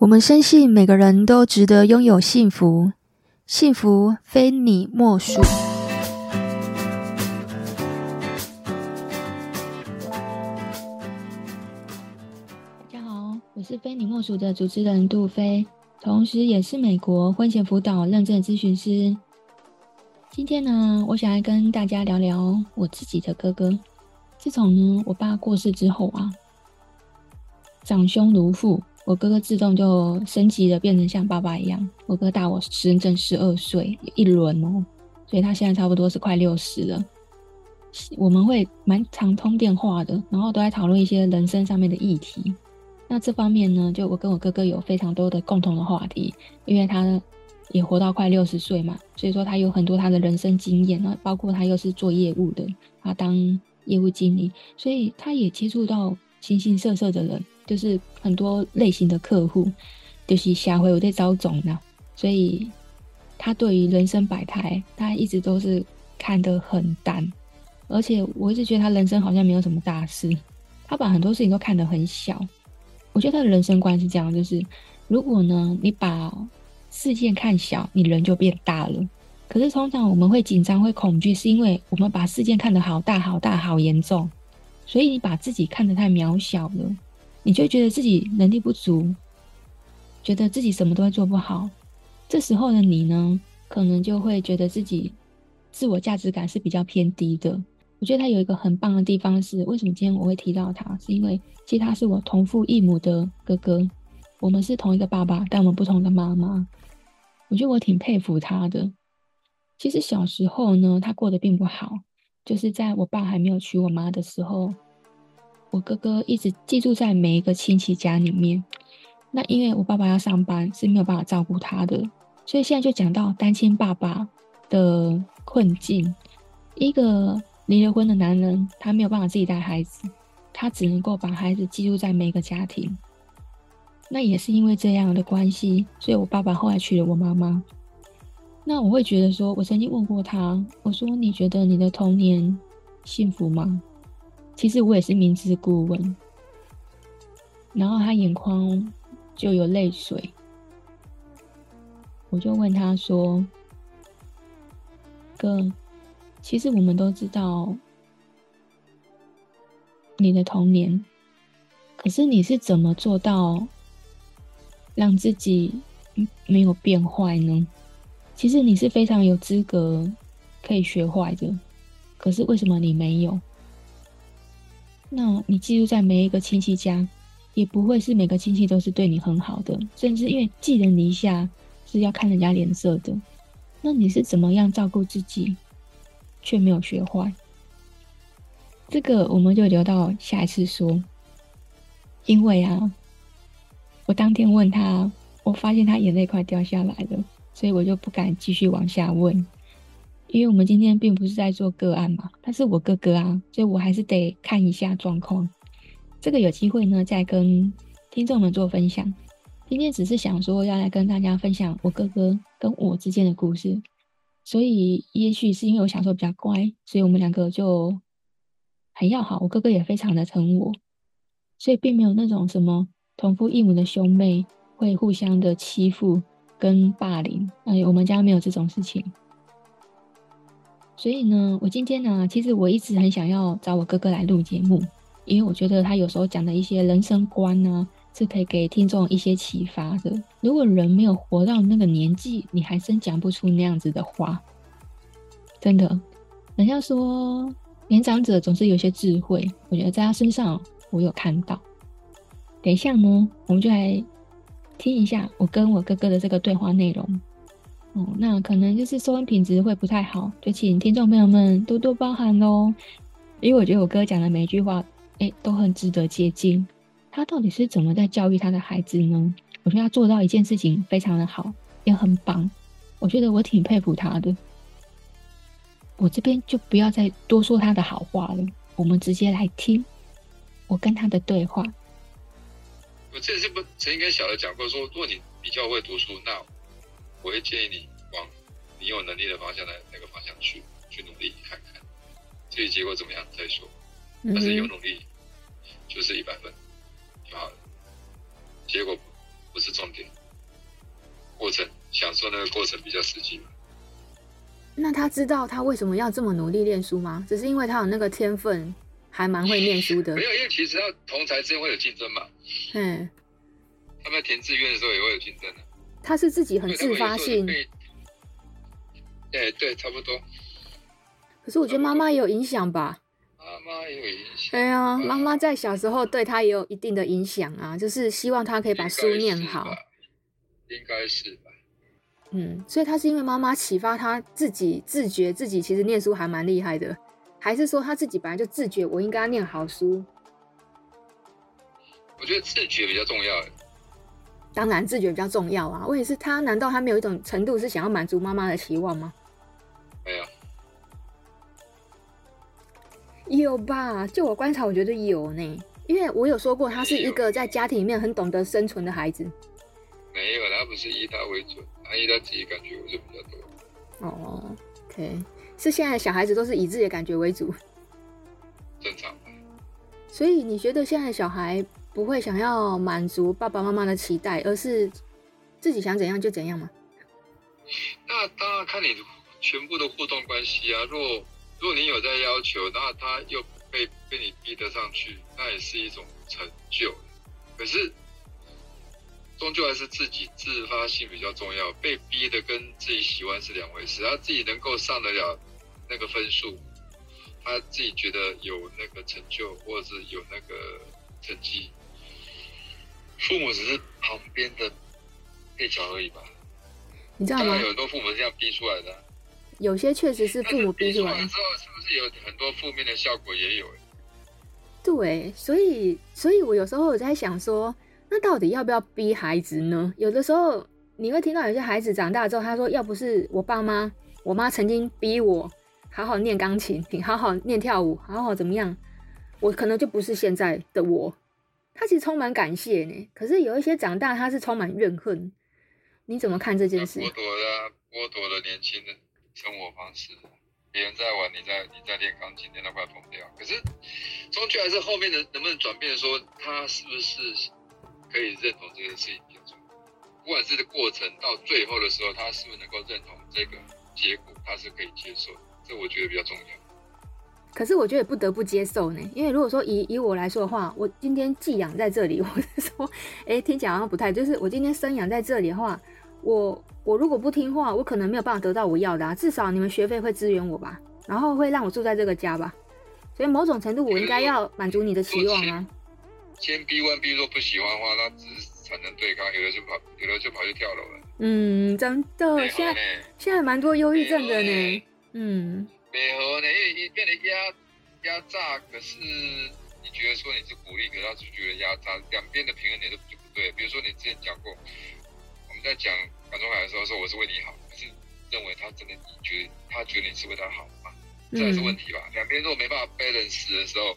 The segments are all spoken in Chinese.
我们深信每个人都值得拥有幸福，幸福非你莫属。大家好，我是非你莫属的主持人杜菲，同时也是美国婚前辅导认证咨询师。今天呢，我想来跟大家聊聊我自己的哥哥。自从呢我爸过世之后啊，长兄如父。我哥哥自动就升级了，变成像爸爸一样。我哥大我整整十二岁，一轮哦，所以他现在差不多是快六十了。我们会蛮常通电话的，然后都在讨论一些人生上面的议题。那这方面呢，就我跟我哥哥有非常多的共同的话题，因为他也活到快六十岁嘛，所以说他有很多他的人生经验啊，包括他又是做业务的，他当业务经理，所以他也接触到形形色色的人。就是很多类型的客户，就是下回我在招总呢，所以他对于人生百态，他一直都是看得很淡，而且我一直觉得他人生好像没有什么大事，他把很多事情都看得很小。我觉得他的人生观是这样，就是如果呢你把事件看小，你人就变大了。可是通常我们会紧张、会恐惧，是因为我们把事件看得好大、好大、好严重，所以你把自己看得太渺小了。你就觉得自己能力不足，觉得自己什么都会做不好，这时候的你呢，可能就会觉得自己自我价值感是比较偏低的。我觉得他有一个很棒的地方是，为什么今天我会提到他，是因为其实他是我同父异母的哥哥，我们是同一个爸爸，但我们不同的妈妈。我觉得我挺佩服他的。其实小时候呢，他过得并不好，就是在我爸还没有娶我妈的时候。我哥哥一直寄住在每一个亲戚家里面，那因为我爸爸要上班，是没有办法照顾他的，所以现在就讲到单亲爸爸的困境。一个离了婚的男人，他没有办法自己带孩子，他只能够把孩子寄住在每一个家庭。那也是因为这样的关系，所以我爸爸后来娶了我妈妈。那我会觉得说，我曾经问过他，我说：“你觉得你的童年幸福吗？”其实我也是明知故问，然后他眼眶就有泪水，我就问他说：“哥，其实我们都知道你的童年，可是你是怎么做到让自己没有变坏呢？其实你是非常有资格可以学坏的，可是为什么你没有？”那你寄住在每一个亲戚家，也不会是每个亲戚都是对你很好的，甚至因为寄人篱下是要看人家脸色的。那你是怎么样照顾自己，却没有学坏？这个我们就留到下一次说。因为啊，我当天问他，我发现他眼泪快掉下来了，所以我就不敢继续往下问。因为我们今天并不是在做个案嘛，他是我哥哥啊，所以我还是得看一下状况。这个有机会呢，再跟听众们做分享。今天只是想说要来跟大家分享我哥哥跟我之间的故事，所以也许是因为我小时候比较乖，所以我们两个就很要好。我哥哥也非常的疼我，所以并没有那种什么同父异母的兄妹会互相的欺负跟霸凌。哎，我们家没有这种事情。所以呢，我今天呢，其实我一直很想要找我哥哥来录节目，因为我觉得他有时候讲的一些人生观呢，是可以给听众一些启发的。如果人没有活到那个年纪，你还真讲不出那样子的话。真的，人家说年长者总是有些智慧，我觉得在他身上我有看到。等一下呢，我们就来听一下我跟我哥哥的这个对话内容。那可能就是收音品质会不太好，就请听众朋友们多多包涵喽。因为我觉得我哥讲的每一句话，哎，都很值得借鉴。他到底是怎么在教育他的孩子呢？我觉得他做到一件事情非常的好，也很棒。我觉得我挺佩服他的。我这边就不要再多说他的好话了，我们直接来听我跟他的对话。我这是不曾经跟小的讲过说，说如果你比较会读书，那我会建议你往你有能力的方向的那个方向去去努力看看，至于结果怎么样再说。但是有努力就是一百分就好了，结果不是重点，过程享受那个过程比较实际嘛。那他知道他为什么要这么努力念书吗？只是因为他有那个天分，还蛮会念书的。没有，因为其实他同才之间会有竞争嘛。嗯。他们在填志愿的时候也会有竞争的。他是自己很自发性。哎对，差不多。可是我觉得妈妈也有影响吧。妈妈也有影响。对啊，妈妈在小时候对他也有一定的影响啊，就是希望他可以把书念好。应该是吧。嗯，所以他是因为妈妈启发他自己自觉自己其实念书还蛮厉害的，还是说他自己本来就自觉我应该要念好书？我觉得自觉比较重要。当然自觉比较重要啊。问题是，他难道他没有一种程度是想要满足妈妈的期望吗？没有。有吧？就我观察，我觉得有呢。因为我有说过，他是一个在家庭里面很懂得生存的孩子。没有，他不是以他为主，他以他自己感觉为准比较多。哦，OK，是现在的小孩子都是以自己的感觉为主。正常。所以你觉得现在的小孩不会想要满足爸爸妈妈的期待，而是自己想怎样就怎样吗？那当然看你全部的互动关系啊。若若你有在要求，那他又被被你逼得上去，那也是一种成就。可是。终究还是自己自发性比较重要，被逼的跟自己喜欢是两回事。他自己能够上得了那个分数，他自己觉得有那个成就，或者是有那个成绩，父母只是旁边的配角而已吧。你知道吗？有很多父母是这样逼出来的，有些确实是父母逼出来的。之后是不是有很多负面的效果也有？对，所以，所以我有时候我在想说。那到底要不要逼孩子呢？有的时候你会听到有些孩子长大之后，他说：“要不是我爸妈，我妈曾经逼我好好念钢琴，好好念跳舞，好好怎么样，我可能就不是现在的我。”他其实充满感谢呢。可是有一些长大，他是充满怨恨。你怎么看这件事？剥夺了剥夺了年轻的生活方式。别人在玩，你在你在练钢琴，练到快疯掉。可是终究还是后面的能不能转变？说他是不是？可以认同这件事情比较重要，不管是这个过程到最后的时候，他是不是能够认同这个结果，他是可以接受，这我觉得比较重要。可是我觉得也不得不接受呢，因为如果说以以我来说的话，我今天寄养在这里，我是说，哎、欸，听起来好像不太，就是我今天生养在这里的话，我我如果不听话，我可能没有办法得到我要的啊，至少你们学费会支援我吧，然后会让我住在这个家吧，所以某种程度我应该要满足你的期望啊。先逼问，逼如果不喜欢的话，那只是产生对抗，有的就跑，有的就跑去跳楼了。嗯，真的，现在现在蛮多忧郁症的呢。嗯，美和呢，因为变得压压榨，可是你觉得说你是鼓励，可是他就觉得压榨，两边的平衡点都就不对。比如说你之前讲过，我们在讲港中海的时候说我是为你好，可是认为他真的你觉得他觉得你是为他好吗？这还是问题吧。两边如果没办法 balance 的时候。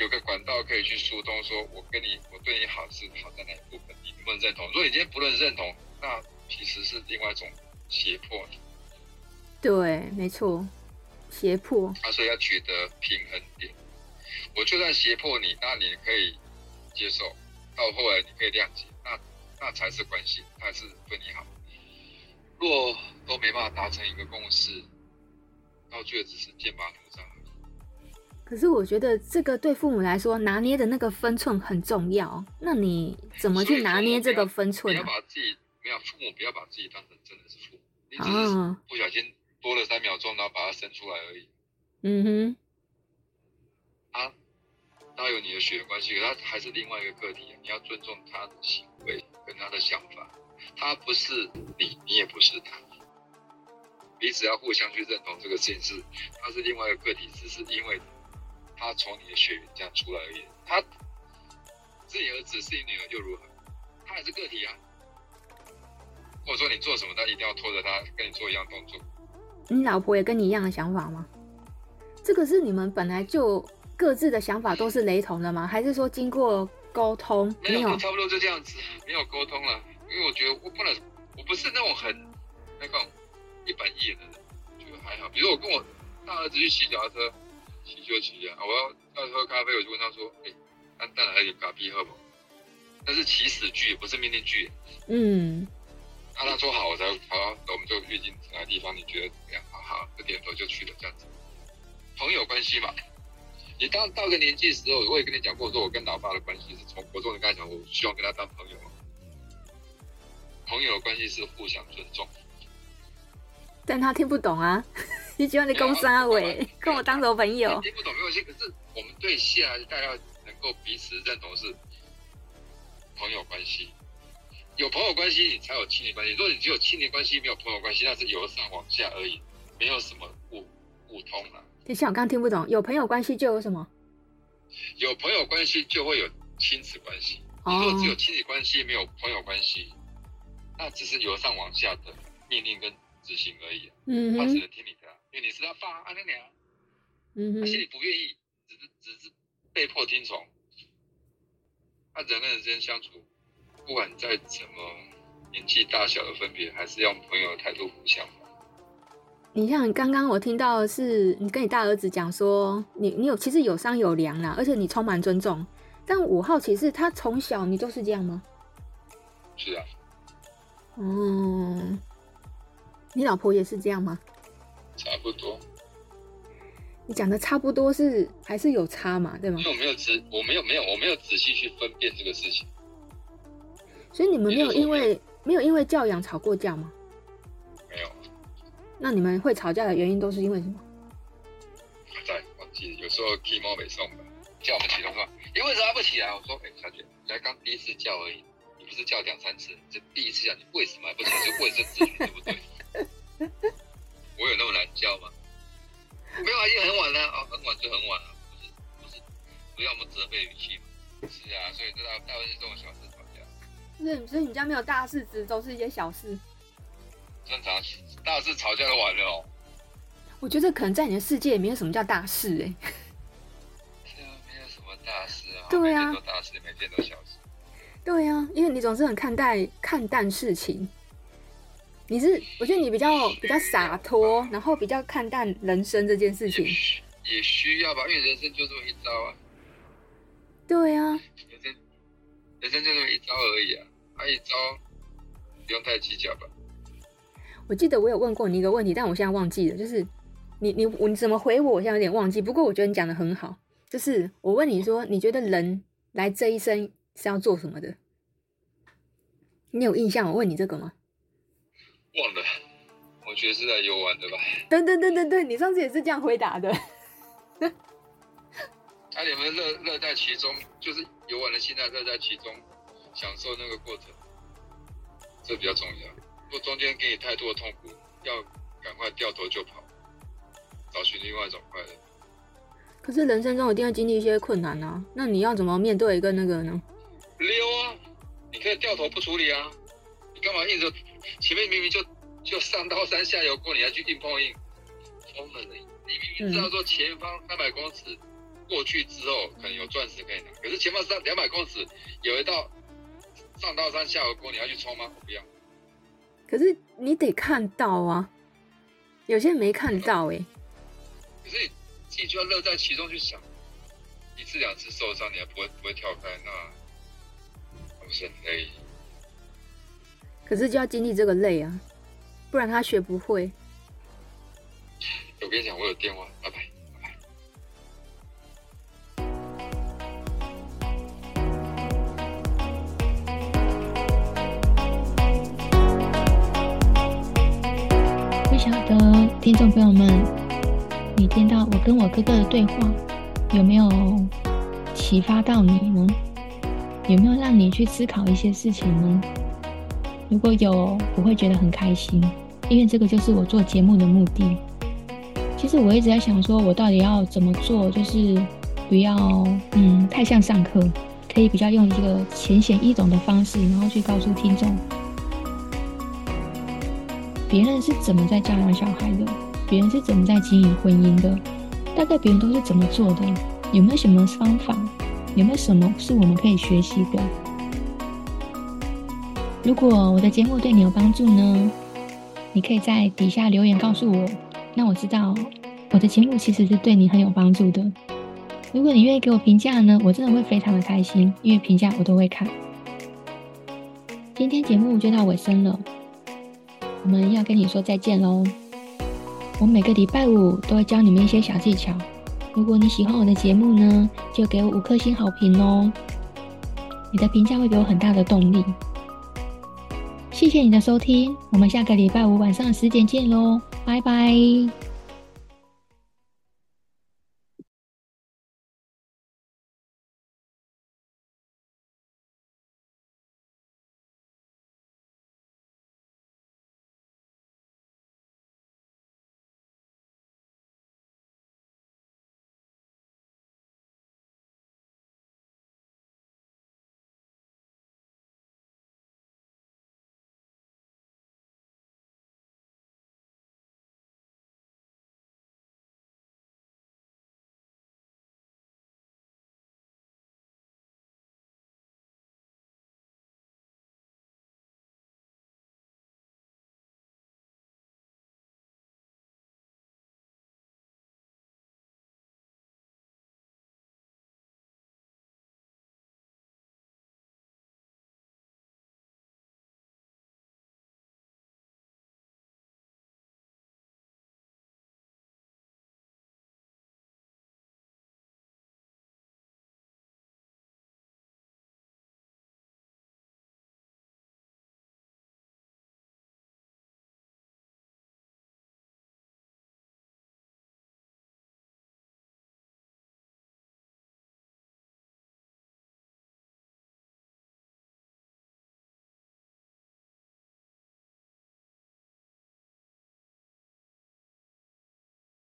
有个管道可以去疏通，说我跟你，我对你好是好在哪一部分，你能不能认同？如果你今天不能认同，那其实是另外一种胁迫你。对，没错，胁迫。他说要取得平衡点，我就算胁迫你，那你可以接受，到后来你可以谅解，那那才是关系，才是对你好。若都没办法达成一个共识，到最后只是剑拔弩张。可是我觉得这个对父母来说，拿捏的那个分寸很重要。那你怎么去拿捏这个分寸啊？不要把自己，没有父母不要把自己当成真的是父母，你只是不小心多了三秒钟，然后把它生出来而已。嗯哼。他他有你的血缘关系，可他还是另外一个个体，你要尊重他的行为跟他的想法。他不是你，你也不是他，彼此要互相去认同这个事情是，他是另外一个个体，只是因为。他从你的血缘这样出来而已，他是你儿子是你女儿又如何？他还是个体啊。或者说你做什么，他一定要拖着他跟你做一样动作。你老婆也跟你一样的想法吗？这个是你们本来就各自的想法都是雷同的吗？还是说经过沟通？没有，差不多就这样子，没有沟通了。因为我觉得我不能，我不是那种很那种一板一眼的人，觉得还好。比如我跟我大儿子去骑脚踏车。骑就骑啊！我要要喝咖啡，我就问他说：“哎、欸，蛋蛋还有咖啡喝不？”那那是起始句，不是命令句。嗯。那他说好，我才好，那我们就约定哪个地方？你觉得怎么样？好好，就点头就去了，这样子。朋友关系嘛，你到到个年纪的时候，我也跟你讲过，我说我跟老爸的关系是从国中就跟他讲，我希望跟他当朋友。朋友的关系是互相尊重。但他听不懂啊！你喜欢你公三伟 跟我当什么朋友？听不懂没关系，可是我们对下大家能够彼此认同是朋友关系。有朋友关系，你才有亲密关系。如果你只有亲密关系，没有朋友关系，那是由上往下而已，没有什么互互通啊。等一下，我刚刚听不懂。有朋友关系就有什么？有朋友关系就会有亲子关系。你如果只有亲子关系，没有朋友关系，那只是由上往下的命令跟执行而已。嗯，他只能听你的，因为你是他爸，阿娘娘。嗯哼，他心里不愿意，只是只是被迫听从。他人跟人之间相处。不管再怎么年纪大小的分别，还是用朋友的态度互相。你像刚刚我听到的是，你跟你大儿子讲说，你你有其实有商有量啦，而且你充满尊重。但我好奇是，他从小你都是这样吗？是啊。嗯，你老婆也是这样吗？差不多。你讲的差不多是还是有差嘛？对吗？因为我没有仔，我没有没有我没有仔细去分辨这个事情。所以你们没有因为没有因为教养吵过架吗？没有。那你们会吵架的原因都是因为什么？在忘记，有时候起猫没送的，叫我们起床说，你为什么还不起来？我说，哎、欸，小姐，才刚第一次叫而已，你不是叫两三次，这第一次叫你为什么还不起来？就问这字对不对？我有那么难叫吗？没有啊，已经很晚了啊，很晚就很晚了，不是不是，不要那么责备语气嘛。是啊，所以这大大部分是这种小事。是，所以你家没有大事，只都是一些小事。正常，大事吵架就完了哦。我觉得可能在你的世界里，没有什么叫大事哎。是啊，没有什么大事啊。对啊。大事，每件都小事。对啊，因为你总是很看待看淡事情。你是，我觉得你比较比较洒脱，然后比较看淡人生这件事情。也需要吧，因为人生就这么一招啊。对啊。人生就这么一招而已啊，还、啊、一招，不用太计较吧。我记得我有问过你一个问题，但我现在忘记了，就是你你你怎么回我？我现在有点忘记。不过我觉得你讲的很好，就是我问你说，你觉得人来这一生是要做什么的？你有印象？我问你这个吗？忘了，我觉得是来游玩的吧。对对对对对，你上次也是这样回答的。那、啊、你们乐乐在其中，就是游玩的心态乐在其中，享受那个过程，这比较重要。如果中间给你太多的痛苦，要赶快掉头就跑，找寻另外一种快乐。可是人生中一定要经历一些困难啊，那你要怎么面对一个那个呢？溜啊，你可以掉头不处理啊，你干嘛硬着？前面明明就就上刀山下油锅，你还去硬碰硬？疯了你！你明明知道说前方三百公尺。嗯过去之后可能有钻石可以拿，可是前方三两百公尺有一道上刀山下油锅，你要去冲吗？我不要。可是你得看到啊，有些人没看到哎、欸。可是你自己就要乐在其中去想，一次两次受伤你还不会不会跳开，那不是很累？可是就要经历这个累啊，不然他学不会。我跟你讲，我有电话，听众朋友们，你听到我跟我哥哥的对话，有没有启发到你呢？有没有让你去思考一些事情呢？如果有，我会觉得很开心，因为这个就是我做节目的目的。其实我一直在想，说我到底要怎么做，就是不要嗯太像上课，可以比较用这个浅显易懂的方式，然后去告诉听众。别人是怎么在教养小孩的？别人是怎么在经营婚姻的？大概别人都是怎么做的？有没有什么方法？有没有什么是我们可以学习的？如果我的节目对你有帮助呢？你可以在底下留言告诉我，那我知道我的节目其实是对你很有帮助的。如果你愿意给我评价呢，我真的会非常的开心，因为评价我都会看。今天节目就到尾声了，我们要跟你说再见喽。我每个礼拜五都会教你们一些小技巧。如果你喜欢我的节目呢，就给我五颗星好评哦。你的评价会给我很大的动力。谢谢你的收听，我们下个礼拜五晚上十点见喽，拜拜。